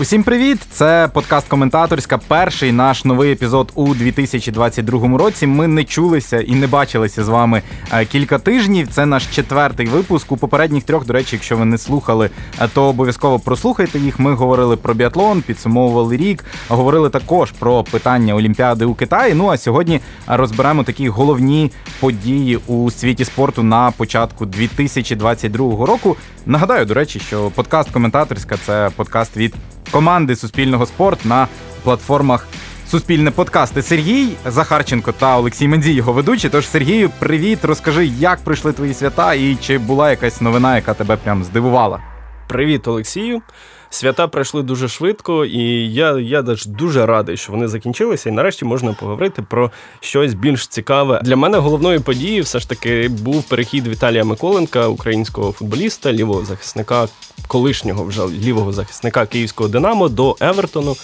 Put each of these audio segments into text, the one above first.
Усім привіт! Це подкаст Коментаторська. Перший наш новий епізод у 2022 році. Ми не чулися і не бачилися з вами е, кілька тижнів. Це наш четвертий випуск. У попередніх трьох, до речі, якщо ви не слухали, е, то обов'язково прослухайте їх. Ми говорили про біатлон, підсумовували рік, говорили також про питання Олімпіади у Китаї. Ну а сьогодні розберемо такі головні події у світі спорту на початку 2022 року. Нагадаю, до речі, що подкаст Коментаторська це подкаст від команди Суспільного спорт на платформах Суспільне подкасти. Сергій Захарченко та Олексій Мендзій його ведучі. Тож Сергію, привіт, розкажи, як пройшли твої свята і чи була якась новина, яка тебе прям здивувала. Привіт, Олексію. Свята пройшли дуже швидко, і я я дуже радий, що вони закінчилися. І нарешті можна поговорити про щось більш цікаве. Для мене головною подією все ж таки був перехід Віталія Миколенка, українського футболіста, лівого захисника, колишнього вже лівого захисника київського Динамо до Евертону.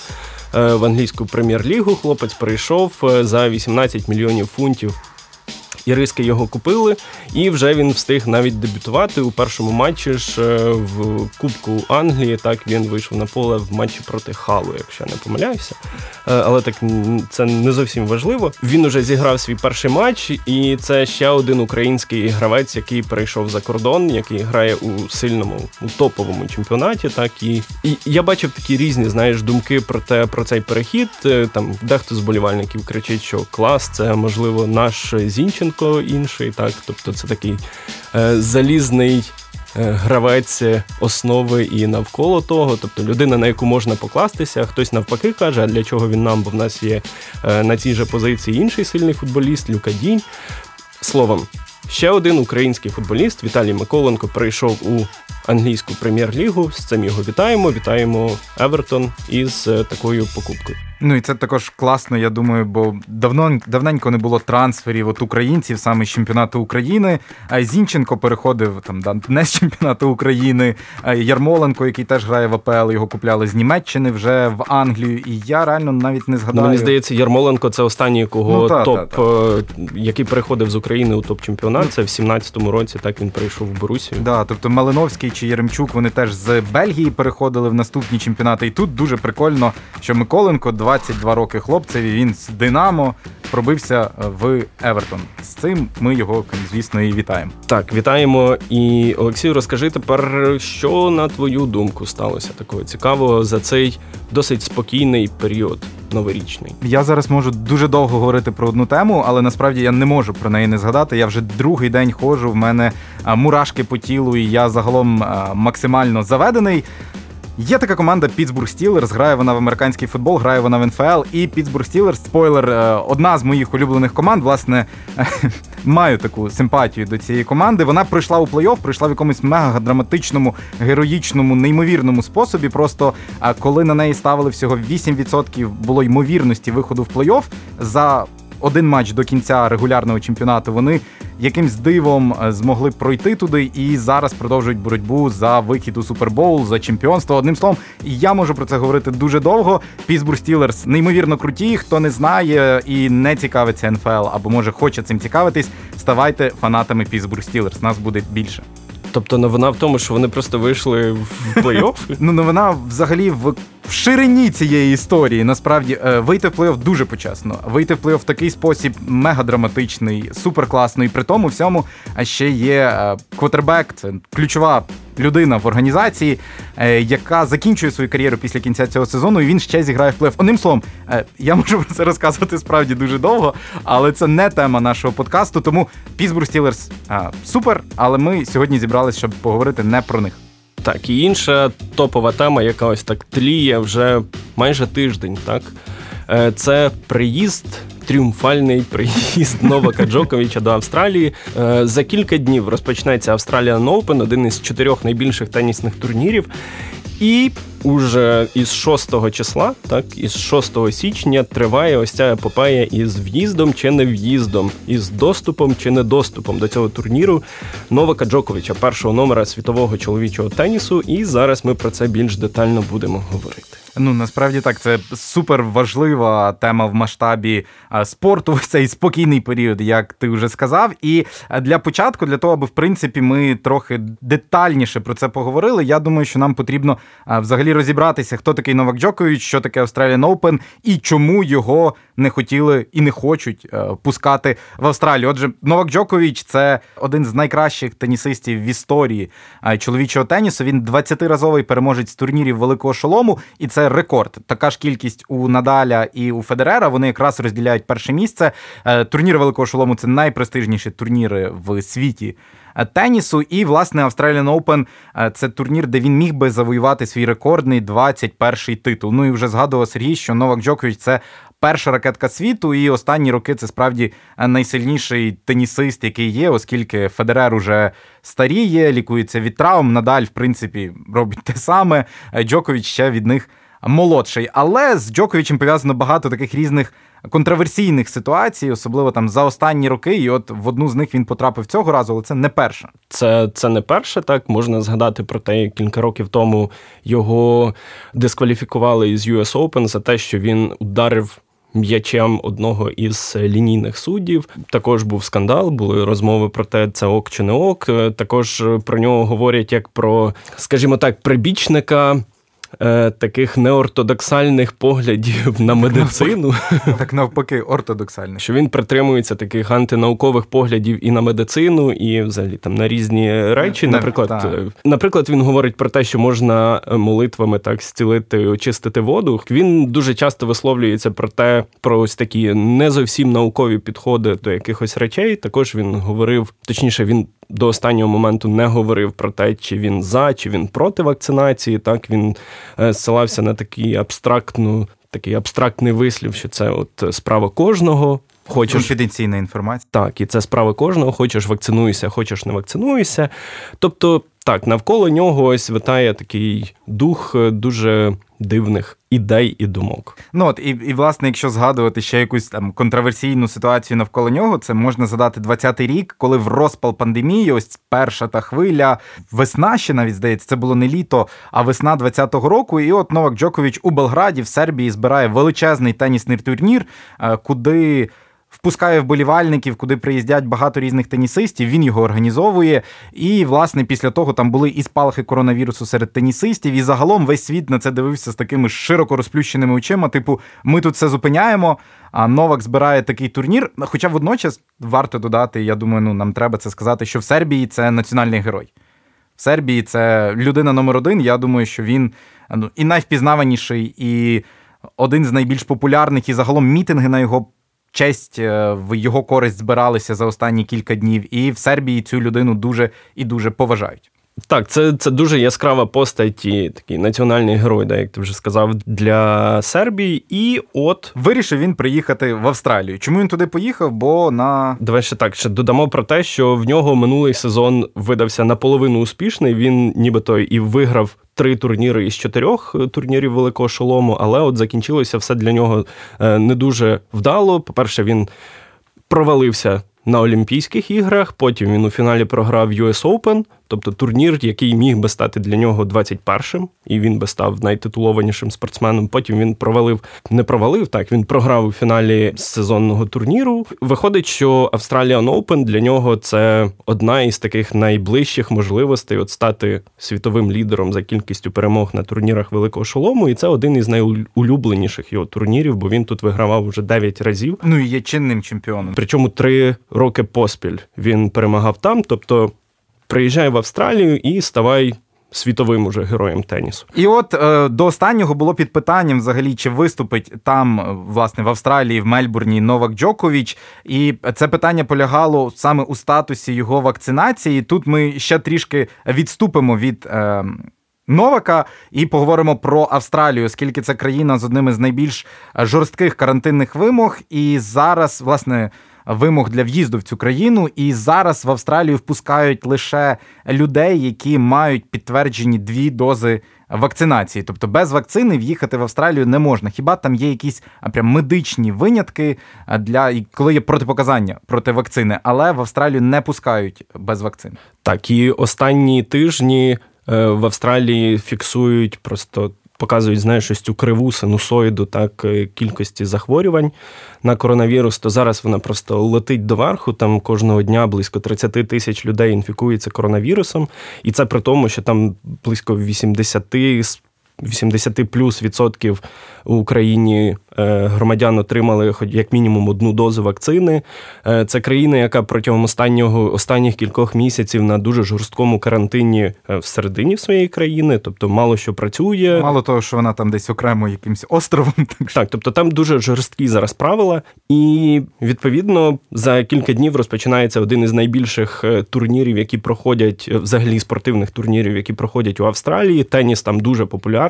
Е, в англійську прем'єр-лігу хлопець прийшов е, за 18 мільйонів фунтів Іриски його купили, і вже він встиг навіть дебютувати у першому матчі ж е, в Кубку Англії. Так він вийшов на поле в матчі проти Халу, якщо я не помиляюся. Е, але так це не зовсім важливо. Він уже зіграв свій перший матч, і це ще один український гравець, який перейшов за кордон, який грає у сильному, у топовому чемпіонаті. Так і і я бачив такі різні, знаєш, думки про те про цей перехід. Е, там дехто з болівальників кричить, що клас, це можливо наш Зінченко. Луценко інший, так, тобто це такий е, залізний е, гравець основи і навколо того, тобто людина, на яку можна покластися, хтось навпаки каже, а для чого він нам, бо в нас є е, на цій же позиції інший сильний футболіст, Люка Дінь. Словом, ще один український футболіст Віталій Миколенко прийшов у англійську прем'єр-лігу. З цим його вітаємо. Вітаємо Евертон із такою покупкою. Ну і це також класно, я думаю, бо давно давненько не було трансферів от українців саме з чемпіонату України. А Зінченко переходив там да, не з чемпіонату України. А Ярмоленко, який теж грає в АПЛ, його купляли з Німеччини вже в Англію. І я реально навіть не згадаю. Ну, Мені здається, Ярмоленко це останній кого ну, та, топ, та, та. Е, який переходив з України у топ чемпіонат. Це в 17-му році. Так він прийшов в Борусію. Да, тобто Малиновський чи Єремчук вони теж з Бельгії переходили в наступні чемпіонати. І тут дуже прикольно, що Миколенко 22 роки хлопцеві. Він з Динамо пробився в Евертон. З цим ми його, звісно, і вітаємо. Так, вітаємо. І Олексію, розкажи тепер, що на твою думку сталося такого цікавого за цей досить спокійний період. Новорічний я зараз можу дуже довго говорити про одну тему, але насправді я не можу про неї не згадати. Я вже другий день ходжу. В мене мурашки по тілу, і я загалом максимально заведений. Є така команда Pittsburgh Steelers, грає вона в американський футбол, грає вона в НФЛ. І Pittsburgh Steelers, спойлер, е, одна з моїх улюблених команд. Власне, маю таку симпатію до цієї команди. Вона пройшла у плей-офф, пройшла в якомусь мега драматичному, героїчному, неймовірному способі. Просто коли на неї ставили всього 8% було ймовірності виходу в плей-офф за один матч до кінця регулярного чемпіонату. Вони якимсь дивом е, змогли пройти туди і зараз продовжують боротьбу за вихід у Супербоул, за чемпіонство. Одним словом, я можу про це говорити дуже довго. Пісбур Стілерс неймовірно круті. Хто не знає і не цікавиться НФЛ, або може хоче цим цікавитись, ставайте фанатами Пісбур Стілерс. Нас буде більше. Тобто новина в тому, що вони просто вийшли в плей-офф? Ну, новина взагалі в в ширині цієї історії. Насправді е, вийти в плей-офф дуже почесно. Вийти в плей-офф в такий спосіб мега драматичний, супер класний. При тому всьому ще є е, квотербек, це ключова людина в організації, е, яка закінчує свою кар'єру після кінця цього сезону, і він ще зіграє в плей-офф. Одним словом, я можу про це розказувати справді дуже довго, але це не тема нашого подкасту. Тому Пісбург Стілерс супер. Але ми сьогодні зібралися, щоб поговорити не про них. Так, і інша топова тема, яка ось так тліє вже майже тиждень, так? Е, це приїзд. Тріумфальний приїзд Новака Джоковича до Австралії. Е, за кілька днів розпочнеться Australian Open, один із чотирьох найбільших тенісних турнірів. І уже із 6 числа, так, із 6 січня триває ось ця епопея із в'їздом чи не в'їздом, із доступом чи недоступом до цього турніру Новака Джоковича, першого номера світового чоловічого тенісу. І зараз ми про це більш детально будемо говорити. Ну насправді так, це супер важлива тема в масштабі спорту. Ось цей спокійний період, як ти вже сказав. І для початку, для того, аби в принципі ми трохи детальніше про це поговорили. Я думаю, що нам потрібно взагалі розібратися, хто такий Новак Джокович, що таке Australian Open і чому його не хотіли і не хочуть пускати в Австралію. Отже, Новак Джокович це один з найкращих тенісистів в історії чоловічого тенісу. Він 20-разовий переможець турнірів великого шолому, і це рекорд. Така ж кількість у Надаля і у Федерера. Вони якраз розділяють перше місце. Е, турнір Великого Шолому це найпрестижніші турніри в світі. Е, тенісу і власне Australian Open е, це турнір, де він міг би завоювати свій рекордний 21-й титул. Ну і вже згадував Сергій, що Новак Джокович це перша ракетка світу, і останні роки це справді найсильніший тенісист, який є, оскільки Федерер уже старіє, лікується від травм. Надаль, в принципі, робить те саме. Джокович ще від них молодший. Але з Джоковичем пов'язано багато таких різних контроверсійних ситуацій, особливо там за останні роки. І от в одну з них він потрапив цього разу, але це не перша. Це це не перше. Так можна згадати про те, кілька років тому його дискваліфікували із US Open за те, що він ударив. М'ячем одного із лінійних суддів також був скандал, були розмови про те, це ок чи не ок. Також про нього говорять як про, скажімо так, прибічника е, таких неортодоксальних поглядів на медицину. Так навпаки, ортодоксальних. Що він притримується таких антинаукових поглядів і на медицину, і взагалі там на різні речі. Наприклад, е, наприклад, він говорить про те, що можна молитвами так зцілити, очистити воду. Він дуже часто висловлюється про те, про ось такі не зовсім наукові підходи до якихось речей. Також він говорив, точніше, він до останнього моменту не говорив про те, чи він за, чи він проти вакцинації. Так він зсилався ссилався на такий абстрактну, такий абстрактний вислів, що це от справа кожного. Хочеш конфіденційна інформація. Так, і це справа кожного. Хочеш вакцинуйся, хочеш не вакцинуйся. Тобто, так, навколо нього ось витає такий дух е, дуже дивних ідей і думок. Ну от і, і власне, якщо згадувати ще якусь там контроверсійну ситуацію навколо нього, це можна задати 20-й рік, коли в розпал пандемії, ось перша та хвиля, весна ще навіть здається, це було не літо, а весна 20-го року. І от Новак Джокович у Белграді в Сербії збирає величезний тенісний турнір, е, куди впускає вболівальників, куди приїздять багато різних тенісистів. Він його організовує. І, власне, після того там були і спалахи коронавірусу серед тенісистів. І загалом весь світ на це дивився з такими широко розплющеними очима. Типу, ми тут все зупиняємо. А Новак збирає такий турнір. Хоча водночас варто додати, я думаю, ну нам треба це сказати, що в Сербії це національний герой. В Сербії це людина номер один. Я думаю, що він ну, і найвпізнаваніший, і один з найбільш популярних, і загалом мітинги на його честь е, в його користь збиралися за останні кілька днів, і в Сербії цю людину дуже і дуже поважають. Так, це це дуже яскрава постать і такий національний герой, да, як ти вже сказав, для Сербії. І от вирішив він приїхати в Австралію. Чому він туди поїхав? Бо на давай ще так ще додамо про те, що в нього минулий сезон видався наполовину успішний. Він нібито і виграв три турніри із чотирьох е, турнірів великого шолому, але от закінчилося все для нього е, не дуже вдало. По перше, він провалився на Олімпійських іграх. Потім він у фіналі програв US Open, тобто турнір, який міг би стати для нього 21-м, і він би став найтитулованішим спортсменом. Потім він провалив, не провалив так. Він програв у фіналі сезонного турніру. Виходить, що Australian Open для нього це одна із таких найближчих можливостей от стати світовим лідером за кількістю перемог на турнірах великого шолому. І це один із найулюбленіших його турнірів, бо він тут вигравав вже 9 разів. Ну і є чинним чемпіоном. Причому три роки поспіль він перемагав там. Тобто приїжджай в Австралію і ставай. Світовим уже героєм тенісу, і от е, до останнього було під питанням взагалі, чи виступить там, е, власне, в Австралії, в Мельбурні Новак Джокович. І це питання полягало саме у статусі його вакцинації. Тут ми ще трішки відступимо від е, Новака і поговоримо про Австралію, оскільки це країна з одними з найбільш жорстких карантинних вимог. І зараз, власне, вимог для в'їзду в цю країну. І зараз в Австралію впускають лише людей, які мають підтверджені дві дози вакцинації. Тобто без вакцини в'їхати в Австралію не можна. Хіба там є якісь прям медичні винятки для коли є протипоказання проти вакцини, але в Австралію не пускають без вакцини. Так і останні тижні е, в Австралії фіксують просто показують знаєш, ось цю криву синусоїду так е, кількості захворювань на коронавірус, то зараз вона просто летить доверху. Там кожного дня близько 30 тисяч людей інфікується коронавірусом, і це при тому, що там близько 80 80 плюс відсотків в Україні е, громадян отримали хоч як мінімум одну дозу вакцини. Е, це країна, яка протягом останнього останніх кількох місяців на дуже жорсткому карантині е, всередині своєї країни, тобто мало що працює. Мало того, що вона там десь окремо якимсь островом. Так, так тобто там дуже жорсткі зараз правила, і відповідно за кілька днів розпочинається один із найбільших турнірів, які проходять взагалі спортивних турнірів, які проходять у Австралії. Теніс там дуже популярний.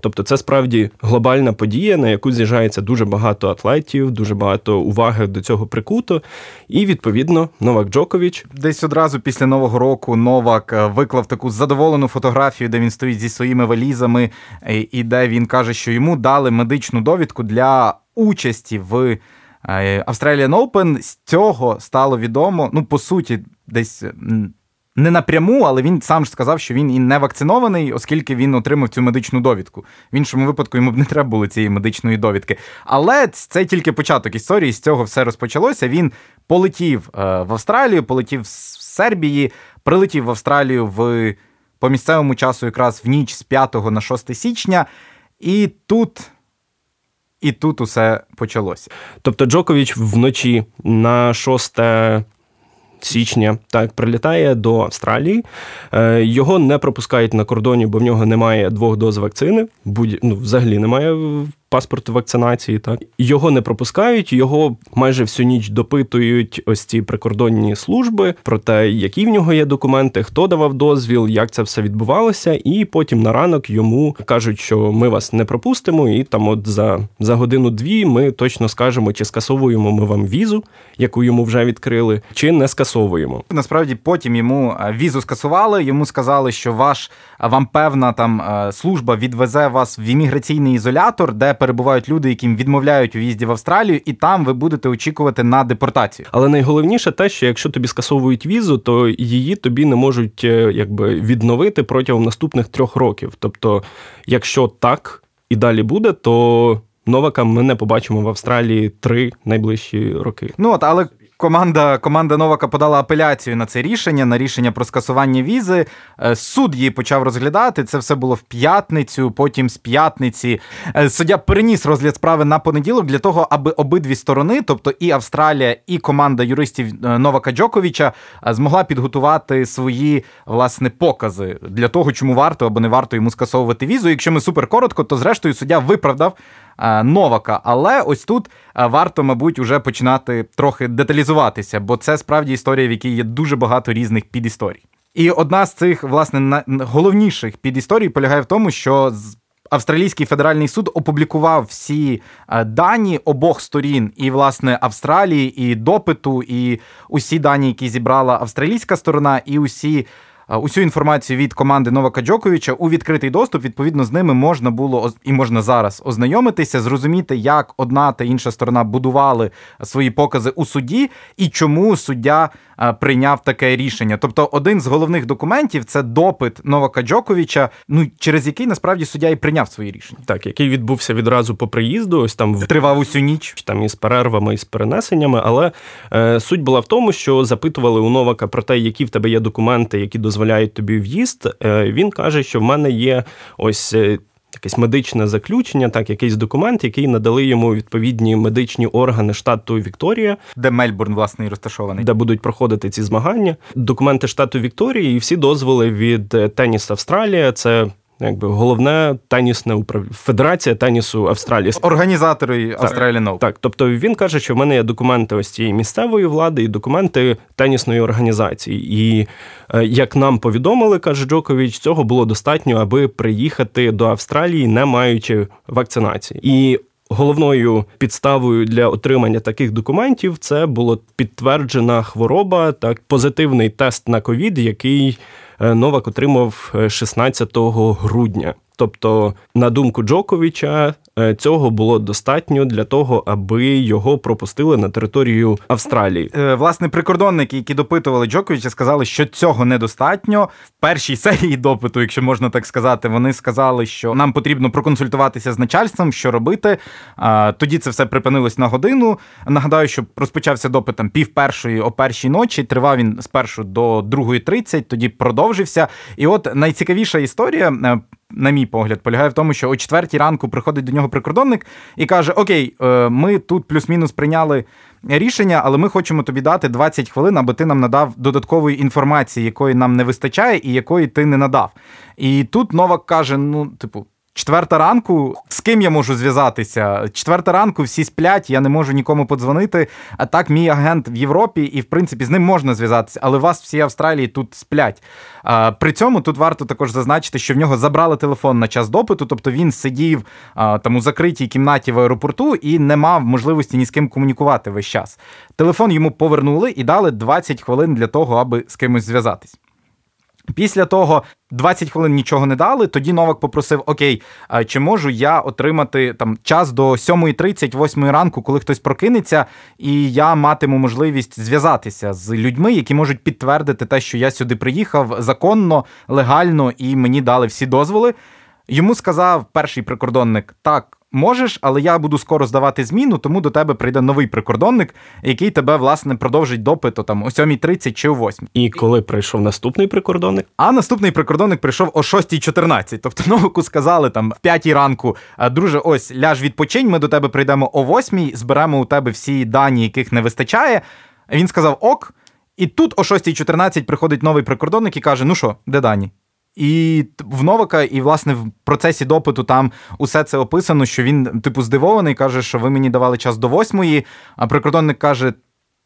Тобто, це справді глобальна глобальна подія, на яку з'їжджається дуже багато атлетів, дуже багато уваги до цього прикуто. І відповідно Новак Джокович. Десь одразу після нового року Новак е, виклав таку задоволену фотографію, де він стоїть зі своїми валізами, е, і де він каже, що йому дали медичну довідку для участі в. Е, Australian Open з цього стало відомо. Ну, по суті, десь не напряму, але він сам ж сказав, що він і не вакцинований, оскільки він отримав цю медичну довідку. В іншому випадку йому б не треба було цієї медичної довідки. Але це тільки початок історії. З цього все розпочалося. Він полетів е, в Австралію, полетів з Сербії, прилетів в Австралію в по місцевому часу, якраз в ніч з 5 на 6 січня, і тут. І тут усе почалося. Тобто Джокович вночі на 6 січня так прилітає до Австралії. Е, його не пропускають на кордоні, бо в нього немає двох доз вакцини. Будь ну, взагалі немає паспорту вакцинації. Так його не пропускають, його майже всю ніч допитують ось ці прикордонні служби про те, які в нього є документи, хто давав дозвіл, як це все відбувалося, і потім на ранок йому кажуть, що ми вас не пропустимо, і там, от за, за годину-дві, ми точно скажемо, чи скасовуємо ми вам візу, яку йому вже відкрили, чи не скасовуємо. Насправді потім йому е, візу скасували. Йому сказали, що ваш вам певна там е, служба відвезе вас в імміграційний ізолятор, де перебувають люди, яким відмовляють у в'їзді в Австралію, і там ви будете очікувати на депортацію. Але найголовніше те, що якщо тобі скасовують візу, то її тобі не можуть е, якби відновити протягом наступних трьох років. Тобто, якщо так і далі буде, то Новака ми не побачимо в Австралії три найближчі роки. Ну от але Команда команда Новака подала апеляцію на це рішення, на рішення про скасування візи. Е, суд її почав розглядати. Це все було в п'ятницю. Потім з п'ятниці е, суддя переніс розгляд справи на понеділок для того, аби обидві сторони, тобто і Австралія, і команда юристів е, Новака Джоковича, змогла підготувати свої власне покази для того, чому варто або не варто йому скасовувати візу. Якщо ми супер коротко, то зрештою суддя виправдав Новака. Але ось тут е, варто, мабуть, уже починати трохи деталізуватися, бо це справді історія, в якій є дуже багато різних підісторій. І одна з цих, власне, головніших підісторій полягає в тому, що Австралійський федеральний суд опублікував всі е, дані обох сторін, і власне Австралії, і допиту, і усі дані, які зібрала австралійська сторона, і усі усю інформацію від команди Новака Джоковича у відкритий доступ. Відповідно, з ними можна було і можна зараз ознайомитися, зрозуміти, як одна та інша сторона будували свої покази у суді і чому суддя прийняв таке рішення. Тобто, один з головних документів це допит Новака Джоковича, ну через який насправді суддя і прийняв свої рішення. Так, який відбувся відразу по приїзду. Ось там тривав усю ніч там із перервами із перенесеннями. Але е, суть була в тому, що запитували у Новака про те, які в тебе є документи, які дозволяють тобі в'їзд. Е, він каже, що в мене є ось. Е, якесь медичне заключення, так, якийсь документ, який надали йому відповідні медичні органи штату Вікторія, де Мельбурн, власне, і розташований, де будуть проходити ці змагання. Документи штату Вікторії і всі дозволи від е, Теніс Австралія. Це якби головне тенісне управління Федерація тенісу Австралії. Організатори Australian Open. Так, тобто він каже, що в мене є документи ось цієї місцевої влади і документи тенісної організації. І е, як нам повідомили, каже Джокович, цього було достатньо, аби приїхати до Австралії, не маючи вакцинації. І головною підставою для отримання таких документів це була підтверджена хвороба, так позитивний тест на ковід, який е, Новак отримав 16 грудня. Тобто, на думку Джоковича, е, цього було достатньо для того, аби його пропустили на територію Австралії. Е, власне, прикордонники, які допитували Джоковича, сказали, що цього недостатньо. В першій серії допиту, якщо можна так сказати, вони сказали, що нам потрібно проконсультуватися з начальством, що робити. Тоді це все припинилось на годину. Нагадаю, що розпочався допит там пів першої о першій ночі. Тривав він спершу до другої тридцять, тоді продовжився. І от найцікавіша історія. На мій погляд, полягає в тому, що о четвертій ранку приходить до нього прикордонник і каже: Окей, е, ми тут плюс-мінус прийняли рішення, але ми хочемо тобі дати 20 хвилин, аби ти нам надав додаткової інформації, якої нам не вистачає, і якої ти не надав. І тут Новак каже: ну, типу. Четверта ранку, з ким я можу зв'язатися? Четверта ранку всі сплять, я не можу нікому подзвонити. А так, мій агент в Європі, і в принципі з ним можна зв'язатися, але вас всі Австралії тут сплять. А, При цьому тут варто також зазначити, що в нього забрали телефон на час допиту, тобто він сидів а, там у закритій кімнаті в аеропорту і не мав можливості ні з ким комунікувати весь час. Телефон йому повернули і дали 20 хвилин для того, аби з кимось зв'язатись. Після того 20 хвилин нічого не дали. Тоді Новак попросив: Окей, чи можу я отримати там час до 7.30, 8 ранку, коли хтось прокинеться, і я матиму можливість зв'язатися з людьми, які можуть підтвердити те, що я сюди приїхав законно, легально і мені дали всі дозволи. Йому сказав перший прикордонник: так, можеш, але я буду скоро здавати зміну, тому до тебе прийде новий прикордонник, який тебе, власне, продовжить допиту там о 7.30 чи о 8. І коли прийшов наступний прикордонник? А наступний прикордонник прийшов о 6.14. Тобто новику сказали там в 5 ранку, друже, ось ляж відпочинь, ми до тебе прийдемо о 8, зберемо у тебе всі дані, яких не вистачає. Він сказав ок. І тут о 6.14 приходить новий прикордонник і каже: Ну що, де дані? І в Новака, і власне в процесі допиту там усе це описано, що він, типу, здивований, каже, що ви мені давали час до восьмої, а прикордонник каже,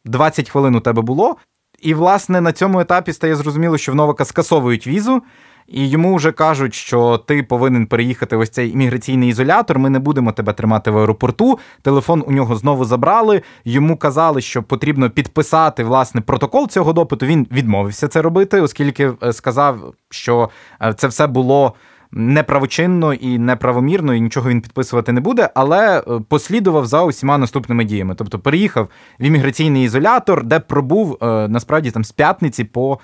20 хвилин у тебе було. І, власне, на цьому етапі стає зрозуміло, що в Новака скасовують візу, і йому вже кажуть, що ти повинен переїхати ось цей імміграційний ізолятор. Ми не будемо тебе тримати в аеропорту. Телефон у нього знову забрали. Йому казали, що потрібно підписати власне протокол цього допиту. Він відмовився це робити, оскільки е, сказав, що е, це все було. Неправочинно і неправомірно, і нічого він підписувати не буде, але е, послідував за усіма наступними діями. Тобто переїхав в імміграційний ізолятор, де пробув насправді там з п'ятниці по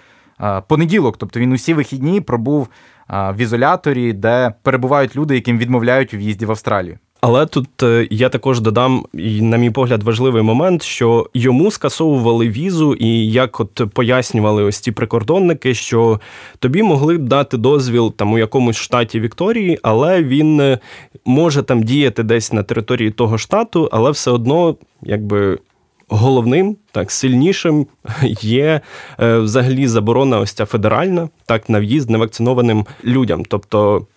понеділок. Тобто він усі вихідні пробув в ізоляторі, де перебувають люди, яким відмовляють у в'їзді в Австралію. Але тут е, я також додам, на мій погляд, важливий момент, що йому скасовували візу, і як от пояснювали ось ті прикордонники, що тобі могли б дати дозвіл там у якомусь штаті Вікторії, але він е, може там діяти десь на території того штату, але все одно, якби головним, так сильнішим є е, взагалі заборона ось ця федеральна, так на в'їзд невакцинованим людям. Тобто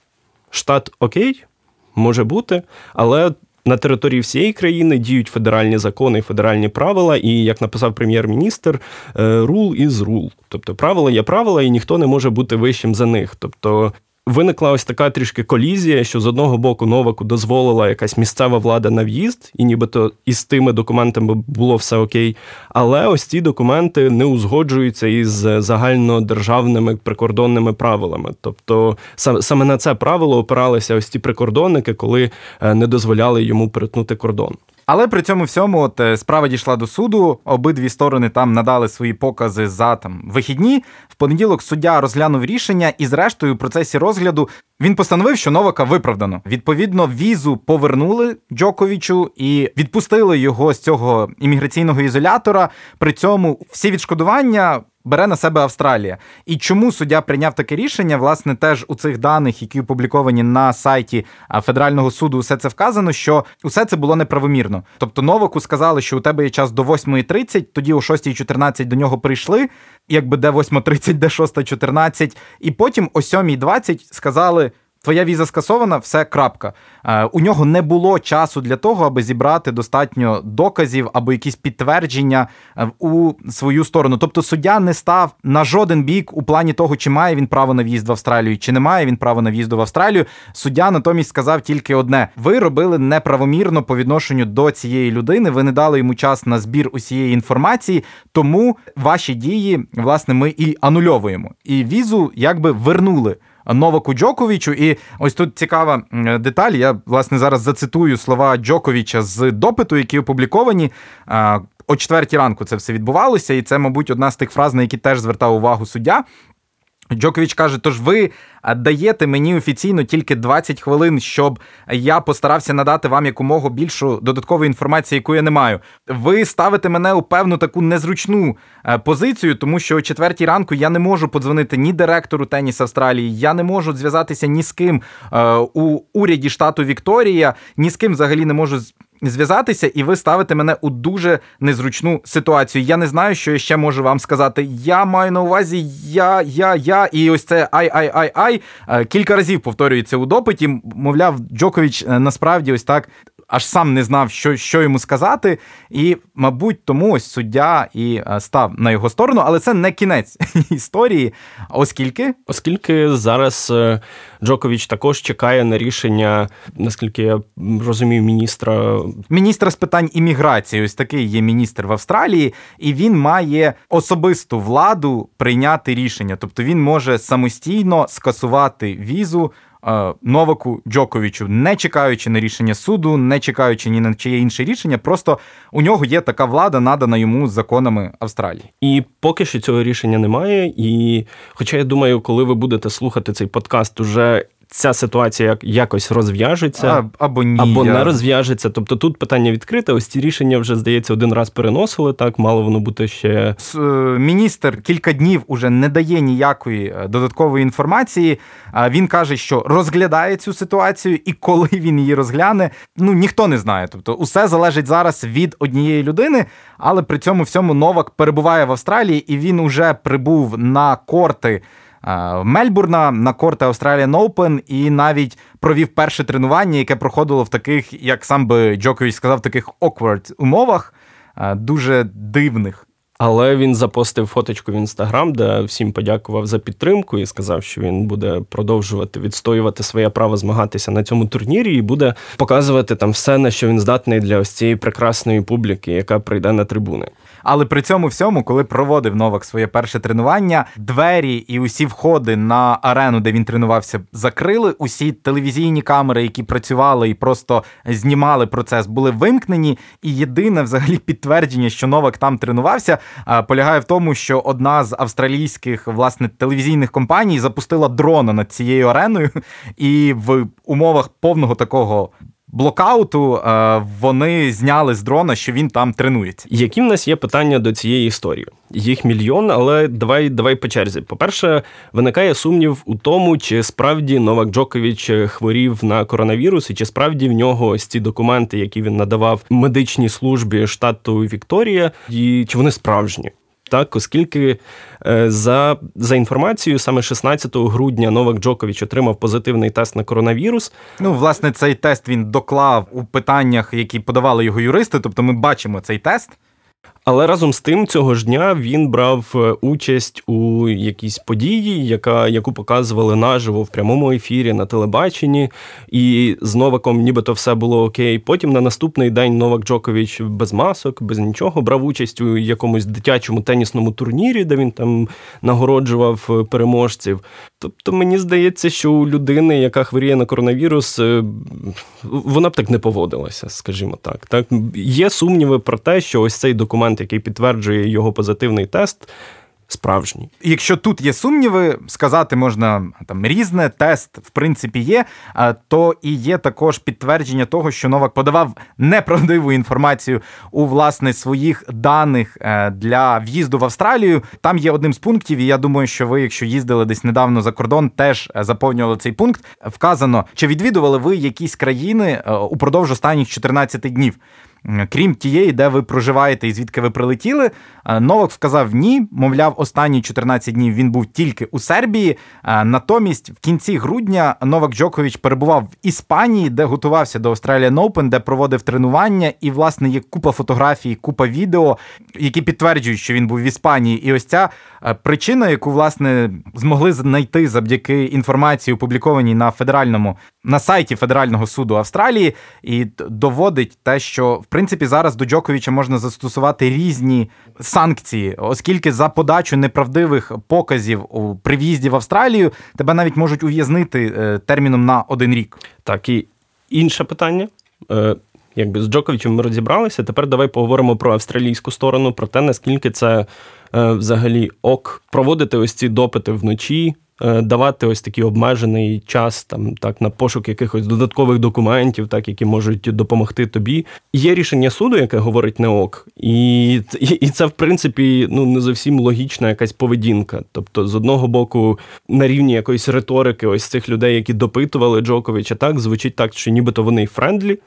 штат окей, може бути, але. На території всієї країни діють федеральні закони, федеральні правила, і як написав прем'єр-міністр, рул із рул. Тобто правила є правила, і ніхто не може бути вищим за них. Тобто виникла ось така трішки колізія, що з одного боку Новаку дозволила якась місцева влада на в'їзд, і нібито із тими документами було все окей. Але ось ці документи не узгоджуються із загальнодержавними прикордонними правилами. Тобто саме на це правило опиралися ось ті прикордонники, коли е, не дозволяли йому перетнути кордон. Але при цьому всьому от, е, справа дійшла до суду. Обидві сторони там надали свої покази за там вихідні. В понеділок суддя розглянув рішення, і, зрештою, в процесі розгляду він постановив, що Новака виправдано. Відповідно, візу повернули Джоковічу і відпустили його з цього імміграційного ізолятора. При цьому всі відшкодування бере на себе Австралія. І чому суддя прийняв таке рішення? Власне, теж у цих даних, які опубліковані на сайті Федерального суду, усе це вказано, що усе це було неправомірно. Тобто Новаку сказали, що у тебе є час до 8.30, тоді о 6.14 до нього прийшли, якби де 8.30, де 6.14, і потім о 7.20 сказали. Твоя віза скасована, все крапка. Е, у нього не було часу для того, аби зібрати достатньо доказів або якісь підтвердження е, у свою сторону. Тобто суддя не став на жоден бік у плані того, чи має він право на в'їзд в Австралію, чи не має він право на в'їзд в Австралію. Суддя натомість сказав тільки одне: ви робили неправомірно по відношенню до цієї людини. Ви не дали йому час на збір усієї інформації, тому ваші дії власне ми і анульовуємо. І візу якби вернули. Новаку Джоковічу. І ось тут цікава деталь. Я власне зараз зацитую слова Джоковіча з допиту, які опубліковані. О четвертій ранку це все відбувалося, і це, мабуть, одна з тих фраз, на які теж звертав увагу суддя. Джокович каже: тож ви даєте мені офіційно тільки 20 хвилин, щоб я постарався надати вам якомога більшу додаткову інформацію, яку я не маю. Ви ставите мене у певну таку незручну е, позицію, тому що о четвертій ранку я не можу подзвонити ні директору Теніс Австралії, я не можу зв'язатися ні з ким е, у уряді штату Вікторія, ні з ким взагалі не можу зв'язатися, і ви ставите мене у дуже незручну ситуацію. Я не знаю, що я ще можу вам сказати. Я маю на увазі я, я, я, і ось це ай, ай, ай, ай. Кілька разів повторюється у допиті. Мовляв, Джокович е, насправді ось так аж сам не знав, що що йому сказати, і, мабуть, тому ось суддя і е, став на його сторону, але це не кінець історії. Оскільки оскільки зараз е, Джокович також чекає на рішення, наскільки я розумію, міністра міністра з питань імміграції. Ось такий є міністр в Австралії, і він має особисту владу прийняти рішення, тобто він може самостійно скасувати візу. Е, Новаку Джоковичу, не чекаючи на рішення суду, не чекаючи ні на чиє інше рішення, просто у нього є така влада, надана йому законами Австралії. І поки що цього рішення немає. І, хоча я думаю, коли ви будете слухати цей подкаст, уже ця ситуація якось розв'яжеться або ні, або я... не розв'яжеться. Тобто тут питання відкрите. Ось ці рішення вже здається один раз переносили. Так мало воно бути ще е, міністр кілька днів уже не дає ніякої е, додаткової інформації. Він каже, що розглядає цю ситуацію, і коли він її розгляне, ну ніхто не знає. Тобто, усе залежить зараз від однієї людини, але при цьому всьому Новак перебуває в Австралії і він уже прибув на корти. Мельбурна на корти Australian Open і навіть провів перше тренування, яке проходило в таких, як сам би Джокович сказав, таких awkward умовах, дуже дивних. Але він запостив фоточку в інстаграм, де всім подякував за підтримку і сказав, що він буде продовжувати відстоювати своє право змагатися на цьому турнірі, і буде показувати там все, на що він здатний для ось цієї прекрасної публіки, яка прийде на трибуни. Але при цьому всьому, коли проводив Новак своє перше тренування, двері і усі входи на арену, де він тренувався, закрили. Усі телевізійні камери, які працювали і просто знімали процес, були вимкнені. І єдине взагалі підтвердження, що Новак там тренувався, полягає в тому, що одна з австралійських власне телевізійних компаній запустила дрона над цією ареною, і в умовах повного такого блокауту е, вони зняли з дрона, що він там тренується. Які в нас є питання до цієї історії? Їх мільйон, але давай давай по черзі. По-перше, виникає сумнів у тому, чи справді Новак Джокович хворів на коронавірус, і чи справді в нього ось ці документи, які він надавав медичній службі штату Вікторія, і чи вони справжні? Так, оскільки е, за за інформацією, саме 16 грудня Новак Джокович отримав позитивний тест на коронавірус. Ну, власне, цей тест він доклав у питаннях, які подавали його юристи. Тобто, ми бачимо цей тест. Але разом з тим, цього ж дня він брав е, участь у якійсь події, яка, яку показували наживо в прямому ефірі на телебаченні, і з Новаком нібито все було окей. Потім на наступний день Новак Джокович без масок, без нічого брав участь у якомусь дитячому тенісному турнірі, де він там нагороджував е, переможців. Тобто мені здається, що у людини, яка хворіє на коронавірус, е, вона б так не поводилася, скажімо так. Так є сумніви про те, що ось цей документ, який підтверджує його позитивний тест, справжній. Якщо тут є сумніви, сказати можна там різне, тест в принципі є, то і є також підтвердження того, що Новак подавав неправдиву інформацію у власне своїх даних е, для в'їзду в Австралію. Там є одним з пунктів, і я думаю, що ви, якщо їздили десь недавно за кордон, теж е, заповнювали цей пункт. Вказано, чи відвідували ви якісь країни е, упродовж останніх 14 днів. Крім тієї, де ви проживаєте і звідки ви прилетіли. Новак сказав ні. Мовляв, останні 14 днів він був тільки у Сербії. Натомість, в кінці грудня Новак Джокович перебував в Іспанії, де готувався до Australian Open, де проводив тренування, і власне є купа фотографій, купа відео, які підтверджують, що він був в Іспанії. І ось ця причина, яку власне змогли знайти завдяки інформації, опублікованій на федеральному на сайті Федерального суду Австралії, і доводить те, що в принципі зараз до Джоковича можна застосувати різні санкції, оскільки за подачу неправдивих показів при в'їзді в Австралію тебе навіть можуть ув'язнити е, терміном на один рік. Так і інше питання. Якби з Джоковичем ми розібралися. Тепер давай поговоримо про австралійську сторону, про те, наскільки це е, взагалі ок проводити ось ці допити вночі. Е, давати ось такий обмежений час там так на пошук якихось додаткових документів, так які можуть допомогти тобі. Є рішення суду, яке говорить не ок, і і це в принципі ну не зовсім логічна якась поведінка. Тобто, з одного боку, на рівні якоїсь риторики, ось цих людей, які допитували Джоковича, так звучить так, що нібито вони friendly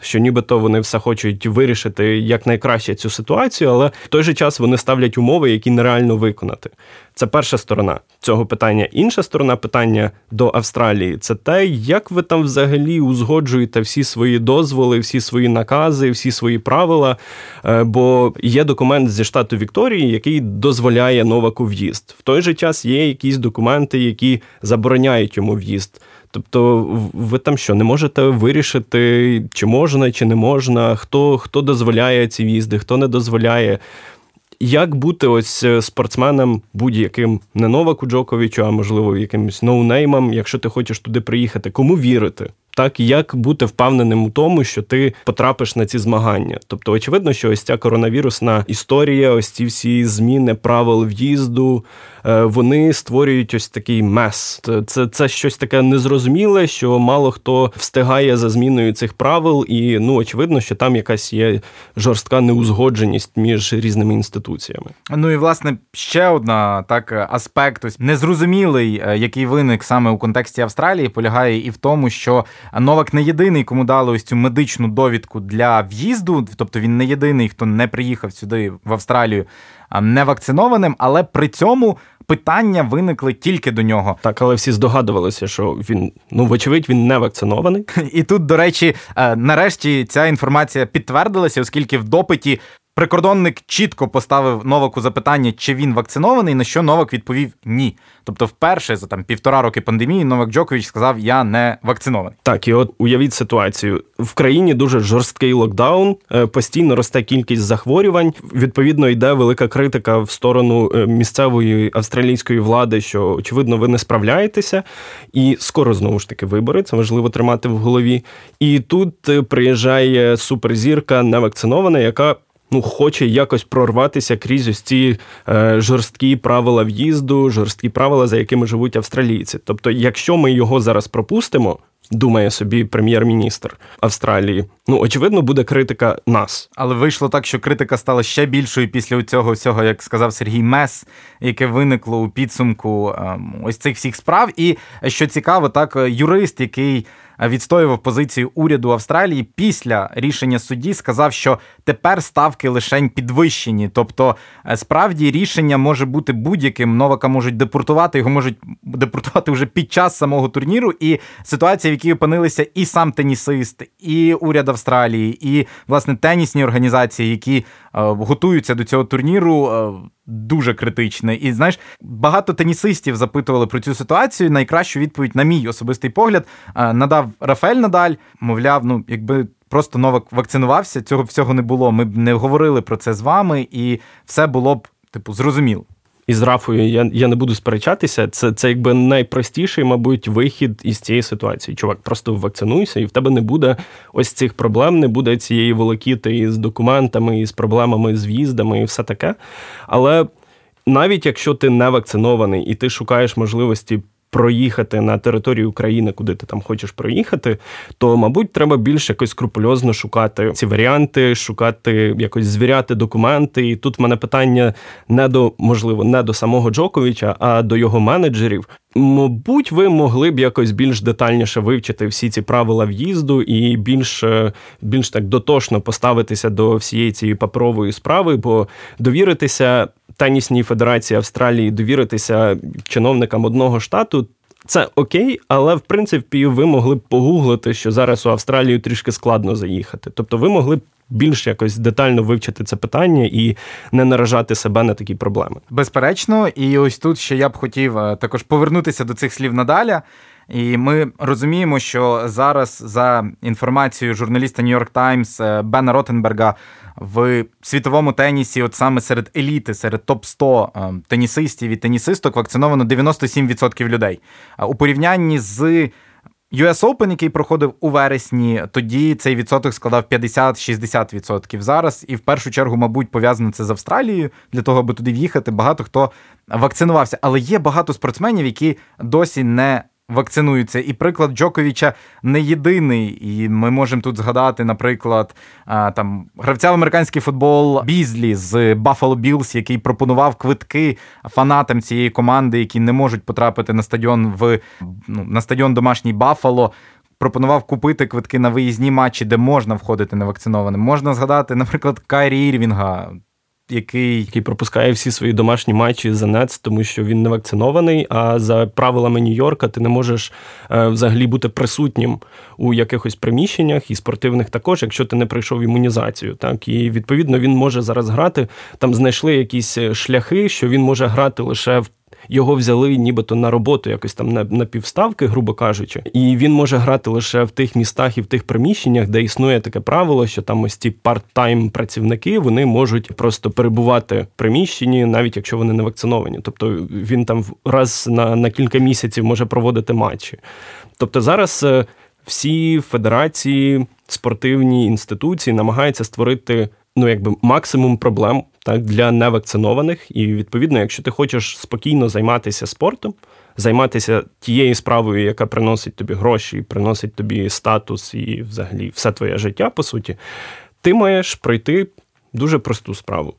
що нібито вони все хочуть вирішити якнайкраще цю ситуацію, але в той же час вони ставлять умови, які нереально виконати. Це перша сторона цього питання. Інша сторона питання до Австралії це те, як ви там взагалі узгоджуєте всі свої дозволи, всі свої накази, всі свої правила. Е, бо є документ зі штату Вікторії, який дозволяє Новаку в'їзд. В той же час є якісь документи, які забороняють йому в'їзд. Тобто, ви там що не можете вирішити, чи можна, чи не можна, хто хто дозволяє ці в'їзди, хто не дозволяє. Як бути ось е, спортсменом будь-яким не Новаку Джоковичу, а можливо якимось ноунеймом, якщо ти хочеш туди приїхати, кому вірити? Так, як бути впевненим у тому, що ти потрапиш на ці змагання? Тобто, очевидно, що ось ця коронавірусна історія, ось ці всі зміни правил в'їзду, вони створюють ось такий мес. Це це щось таке незрозуміле, що мало хто встигає за зміною цих правил, і ну очевидно, що там якась є жорстка неузгодженість між різними інституціями. Ну і власне ще одна так аспект, ось незрозумілий, е, який виник саме у контексті Австралії, полягає і в тому, що Новак не єдиний, кому дали ось цю медичну довідку для в'їзду, тобто він не єдиний, хто не приїхав сюди в Австралію невакцинованим, але при цьому питання виникли тільки до нього. Так, але всі здогадувалися, що він ну вочевидь він не вакцинований. І тут, до речі, е, нарешті ця інформація підтвердилася, оскільки в допиті Прикордонник чітко поставив Новаку запитання, чи він вакцинований, на що Новак відповів ні. Тобто, вперше за там півтора роки пандемії Новак Джокович сказав: Я не вакцинований. Так, і от уявіть ситуацію в країні дуже жорсткий локдаун, е, постійно росте кількість захворювань. Відповідно, йде велика критика в сторону е, місцевої австралійської влади, що очевидно ви не справляєтеся, і скоро знову ж таки вибори. Це важливо тримати в голові. І тут е, приїжджає суперзірка невакцинована, яка ну, хоче якось прорватися крізь ось ці е, жорсткі правила в'їзду, жорсткі правила, за якими живуть австралійці. Тобто, якщо ми його зараз пропустимо. Думає собі прем'єр-міністр Австралії. Ну, очевидно, буде критика нас. Але вийшло так, що критика стала ще більшою після цього всього, як сказав Сергій Мес, яке виникло у підсумку ем, ось цих всіх справ. І що цікаво, так юрист, який відстоював позицію уряду Австралії після рішення судді, сказав, що тепер ставки лишень підвищені. Тобто, е, справді рішення може бути будь-яким. Новака можуть депортувати, його можуть депортувати вже під час самого турніру. І ситуація, в якій опинилися і сам тенісист, і уряд Австралії, і власне тенісні організації, які е, готуються до цього турніру. Е, дуже критичне. І знаєш, багато тенісистів запитували про цю ситуацію. Найкращу відповідь, на мій особистий погляд, надав Рафаель Надаль. Мовляв, ну якби. Просто Новак вакцинувався, цього всього не було. Ми б не говорили про це з вами, і все було б, типу, зрозуміло. І з Рафою я я не буду сперечатися. Це це якби найпростіший, мабуть, вихід із цієї ситуації. Чувак, просто вакцинуйся, і в тебе не буде ось цих проблем, не буде цієї волокіти із документами, із проблемами з в'їздами і все таке. Але навіть якщо ти не вакцинований і ти шукаєш можливості проїхати на територію України, куди ти там хочеш проїхати, то, мабуть, треба більш якось скрупульозно шукати ці варіанти, шукати якось звіряти документи. І тут в мене питання не до можливо не до самого Джоковича, а до його менеджерів. Мабуть, ви могли б якось більш детальніше вивчити всі ці правила в'їзду і більш е, більш так дотошно поставитися до всієї цієї паперової справи, бо довіритися тенісній федерації Австралії, довіритися чиновникам одного штату. Це окей, але в принципі ви могли б погуглити, що зараз у Австралію трішки складно заїхати. Тобто, ви могли б більш якось детально вивчити це питання і не наражати себе на такі проблеми. Безперечно, і ось тут ще я б хотів е, також повернутися до цих слів надаля. І ми розуміємо, що зараз за інформацією журналіста Нью-Йорк Таймс е, Бена Ротенберга в світовому тенісі, от саме серед еліти, серед топ 100 е, тенісистів і тенісисток, вакциновано 97% людей. У порівнянні з US Open, який проходив у вересні, тоді цей відсоток складав 50-60%. Зараз і в першу чергу, мабуть, пов'язано це з Австралією для того, аби туди в'їхати. Багато хто вакцинувався, але є багато спортсменів, які досі не вакцинуються. І приклад Джоковіча не єдиний. І ми можемо тут згадати, наприклад, там гравця в американський футбол Бізлі з Buffalo Bills, який пропонував квитки фанатам цієї команди, які не можуть потрапити на стадіон в ну, на стадіон домашній Баффало. Пропонував купити квитки на виїзні матчі, де можна входити невакцинованим. Можна згадати, наприклад, Кайрі Ірвінга, який який пропускає всі свої домашні матчі за НЕЦ, тому що він не вакцинований. А за правилами Нью-Йорка ти не можеш е, взагалі бути присутнім у якихось приміщеннях і спортивних також, якщо ти не пройшов імунізацію. Так і відповідно він може зараз грати. Там знайшли якісь е, шляхи, що він може грати лише в його взяли нібито на роботу, якось там на, на півставки, грубо кажучи, і він може грати лише в тих містах і в тих приміщеннях, де існує таке правило, що там ось ці парт-тайм працівники вони можуть просто перебувати в приміщенні, навіть якщо вони не вакциновані. Тобто він там раз на, на кілька місяців може проводити матчі. Тобто зараз. Е, всі федерації, спортивні інституції намагаються створити ну якби максимум проблем так для невакцинованих. І відповідно, якщо ти хочеш спокійно займатися спортом, займатися тією справою, яка приносить тобі гроші, приносить тобі статус і взагалі все твоє життя, по суті, ти маєш пройти дуже просту справу.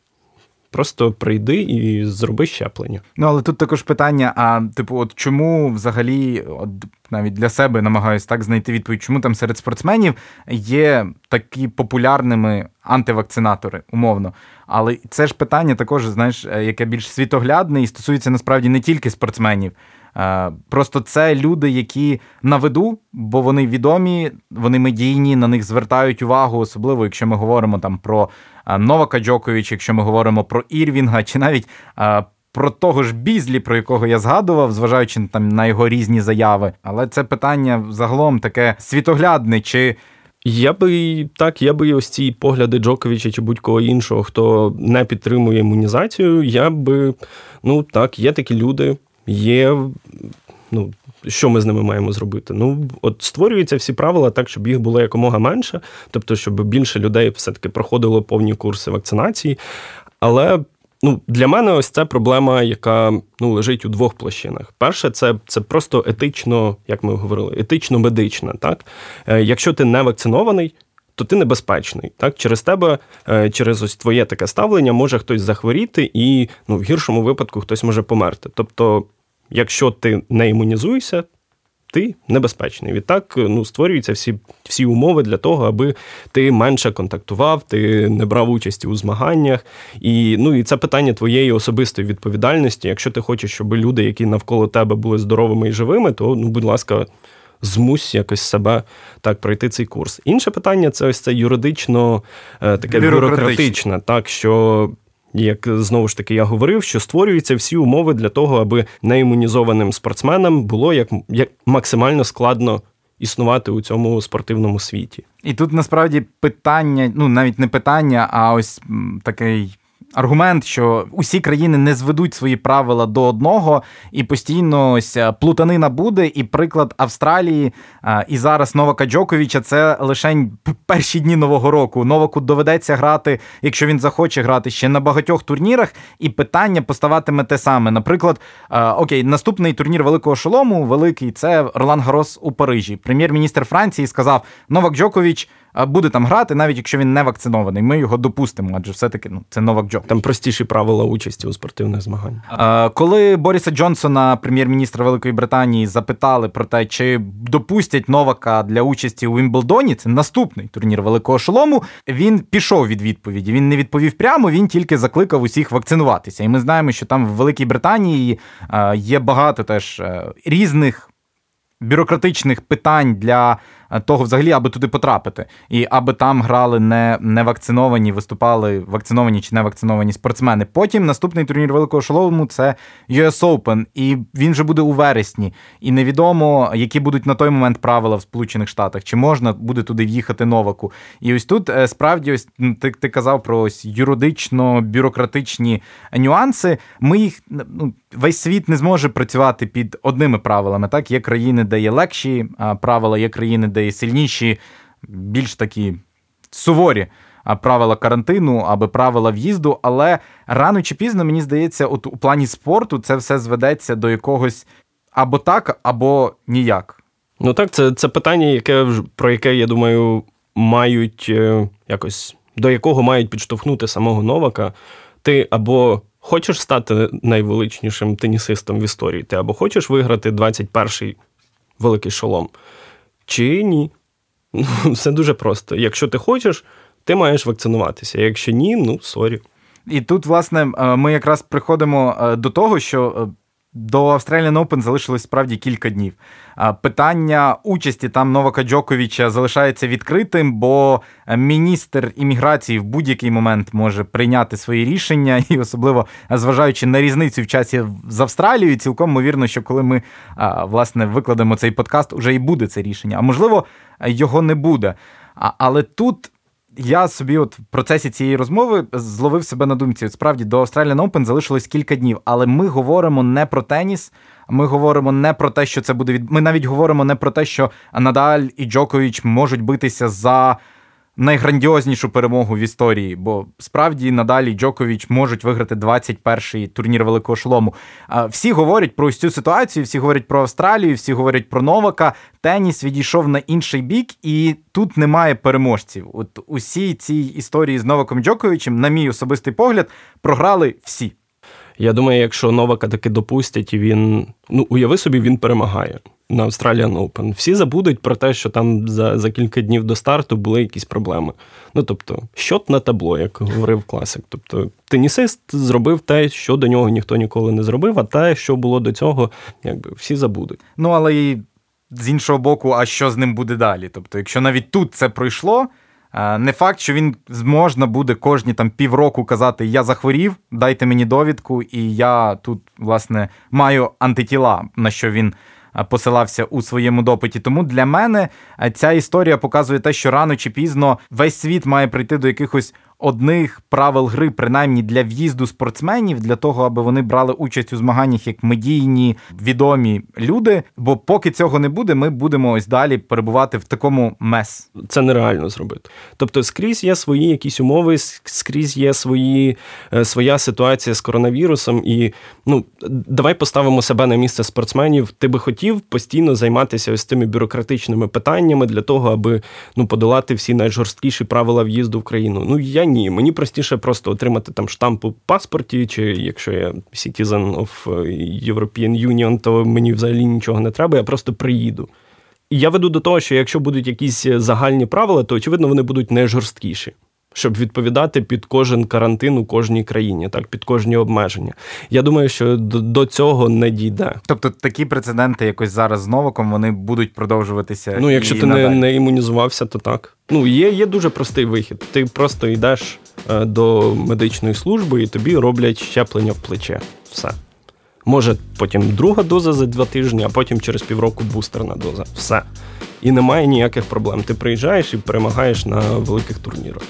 Просто прийди і зроби щеплення. Ну але тут також питання: а типу, от чому взагалі, от навіть для себе намагаюсь так знайти відповідь, чому там серед спортсменів є такі популярними антивакцинатори, умовно. Але це ж питання також, знаєш, е, яке більш світоглядне і стосується насправді не тільки спортсменів. Е, просто це люди, які на виду, бо вони відомі, вони медійні, на них звертають увагу, особливо якщо ми говоримо там про е, Новака Джоковича, якщо ми говоримо про Ірвінга, чи навіть про того ж Бізлі, про якого я згадував, зважаючи там на його різні заяви. Але це питання загалом таке світоглядне. чи... Я би так, я би ось ці погляди Джоковича чи будь-кого іншого, хто не підтримує імунізацію, я би, ну так, є такі люди, є. ну, що ми з ними маємо зробити? Ну, от створюються всі правила так, щоб їх було якомога менше, тобто, щоб більше людей все-таки проходило повні курси вакцинації. Але Ну, Для мене ось це проблема, яка ну, лежить у двох площинах. Перше, це це просто етично, як ми говорили, етично-медична. Так? Е, Якщо ти не вакцинований, то ти небезпечний. Так? Через тебе, е, через ось твоє таке ставлення, може хтось захворіти, і ну, в гіршому випадку хтось може померти. Тобто, якщо ти не імунізуєшся, ти небезпечний. Відтак ну, створюються всі всі умови для того, аби ти менше контактував, ти не брав участі у змаганнях. І ну, і це питання твоєї особистої відповідальності. Якщо ти хочеш, щоб люди, які навколо тебе були здоровими і живими, то, ну, будь ласка, змусь якось себе так пройти цей курс. Інше питання це ось це юридично е, таке бюрократичне, так що як знову ж таки я говорив, що створюються всі умови для того, аби неімунізованим спортсменам було як, як максимально складно. Існувати у цьому спортивному світі, і тут насправді питання, ну навіть не питання, а ось такий аргумент, що усі країни не зведуть свої правила до одного, і постійно ось е, плутанина буде. І приклад Австралії і зараз Новака Джоковича це лише перші дні нового року. Новаку доведеться грати, якщо він захоче грати ще на багатьох турнірах, і питання поставатиме те саме. Наприклад, окей, наступний турнір великого шолому, великий це Ролан Гарос у Парижі. Прем'єр-міністр Франції сказав: Новак Джокович буде там грати, навіть якщо він не вакцинований. Ми його допустимо, адже все-таки ну це Новак Джок. Там простіші правила участі у спортивних змаганнях. Коли Боріса Джонсона, прем'єр-міністра Великої Британії, запитали про те, чи допустять Новака для участі у Вімблдоні, це наступний турнір Великого Шолому. Він пішов від відповіді. Він не відповів прямо, він тільки закликав усіх вакцинуватися. І ми знаємо, що там в Великій Британії є багато теж е, різних бюрократичних питань для Е, того, взагалі, аби туди потрапити, і аби там грали не не вакциновані, виступали вакциновані чи не вакциновані спортсмени. Потім наступний турнір великого шолому це US Open, і він вже буде у вересні. І невідомо, які будуть на той момент правила в Сполучених Штатах, чи можна буде туди в'їхати новаку. І ось тут е, справді ось ти ти казав про ось юридично-бюрократичні нюанси. Ми їх ну, весь світ не зможе працювати під одними правилами. Так, є країни, де є легші правила, є країни, де є сильніші, більш такі суворі правила карантину або правила в'їзду. Але рано чи пізно, мені здається, от у плані спорту це все зведеться до якогось або так, або ніяк. Ну так, це це питання, яке про яке, я думаю, мають е, якось до якого мають підштовхнути самого Новака. Ти або хочеш стати найвеличнішим тенісистом в історії, ти або хочеш виграти 21-й великий шолом, чи ні. Все дуже просто. Якщо ти хочеш, ти маєш вакцинуватися. Якщо ні, ну sorry. І тут, власне, е, ми якраз приходимо е, до того, що е, до Australian Open залишилось справді кілька днів. Питання участі там Новака Джоковича залишається відкритим, бо міністр імміграції в будь-який момент може прийняти свої рішення, і особливо зважаючи на різницю в часі з Австралією, цілком ймовірно, що коли ми власне викладемо цей подкаст, уже і буде це рішення. А можливо, його не буде. Але тут я собі, от в процесі цієї розмови, зловив себе на думці. От Справді до Australian Open залишилось кілька днів, але ми говоримо не про теніс. Ми говоримо не про те, що це буде від. Ми навіть говоримо не про те, що Надаль і Джокович можуть битися за найграндіознішу перемогу в історії, бо справді надалі Джокович можуть виграти 21-й турнір великого шлому. Всі говорять про ось цю ситуацію, всі говорять про Австралію, всі говорять про Новака. Теніс відійшов на інший бік, і тут немає переможців. От усі ці історії з Новаком Джоковичем, на мій особистий погляд, програли всі. Я думаю, якщо Новака таки допустять, і він ну уяви собі, він перемагає на Australian Open. Всі забудуть про те, що там за за кілька днів до старту були якісь проблеми. Ну тобто, щот на табло, як говорив класик. Тобто, тенісист зробив те, що до нього ніхто ніколи не зробив, а те, що було до цього, якби всі забудуть. Ну але і з іншого боку, а що з ним буде далі? Тобто, якщо навіть тут це пройшло. Не факт, що він можна буде кожні там півроку казати Я захворів, дайте мені довідку, і я тут, власне, маю антитіла, на що він посилався у своєму допиті. Тому для мене ця історія показує те, що рано чи пізно весь світ має прийти до якихось одних правил гри, принаймні для в'їзду спортсменів, для того, аби вони брали участь у змаганнях як медійні відомі люди. Бо поки цього не буде, ми будемо ось далі перебувати в такому мес. Це нереально зробити. Тобто, скрізь є свої якісь умови, скрізь є свої, е, своя ситуація з коронавірусом. І ну давай поставимо себе на місце спортсменів. Ти би хотів постійно займатися ось цими бюрократичними питаннями для того, аби ну подолати всі найжорсткіші правила в'їзду в країну. Ну я ні. Мені простіше просто отримати там штамп у паспорті, чи якщо я citizen of European Union, то мені взагалі нічого не треба, я просто приїду. І я веду до того, що якщо будуть якісь загальні правила, то очевидно вони будуть не жорсткіші щоб відповідати під кожен карантин у кожній країні, так під кожні обмеження. Я думаю, що до, цього не дійде. Тобто такі прецеденти, якось зараз з новаком, вони будуть продовжуватися. Ну, якщо і ти не, не імунізувався, то так. Ну є, є дуже простий вихід. Ти просто йдеш е, до медичної служби і тобі роблять щеплення в плече. Все. Може, потім друга доза за два тижні, а потім через півроку бустерна доза. Все. І немає ніяких проблем. Ти приїжджаєш і перемагаєш на великих турнірах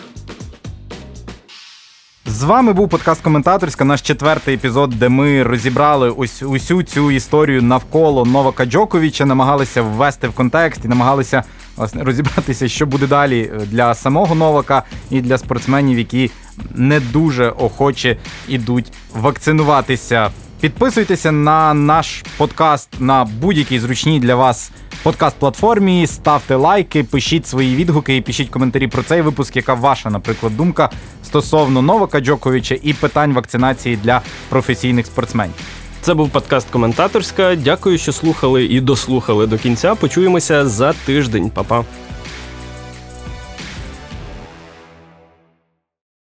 З вами був подкаст Коментаторська, наш четвертий епізод, де ми розібрали ось усю цю історію навколо Новака Джоковіча, намагалися ввести в контекст і намагалися власне розібратися, що буде далі для самого Новака і для спортсменів, які не дуже охоче ідуть вакцинуватися. Підписуйтеся на наш подкаст на будь-якій зручній для вас подкаст-платформі, ставте лайки, пишіть свої відгуки і пишіть коментарі про цей випуск, яка ваша, наприклад, думка стосовно Новака Джоковича і питань вакцинації для професійних спортсменів. Це був подкаст Коментаторська. Дякую, що слухали і дослухали до кінця. Почуємося за тиждень, Па-па.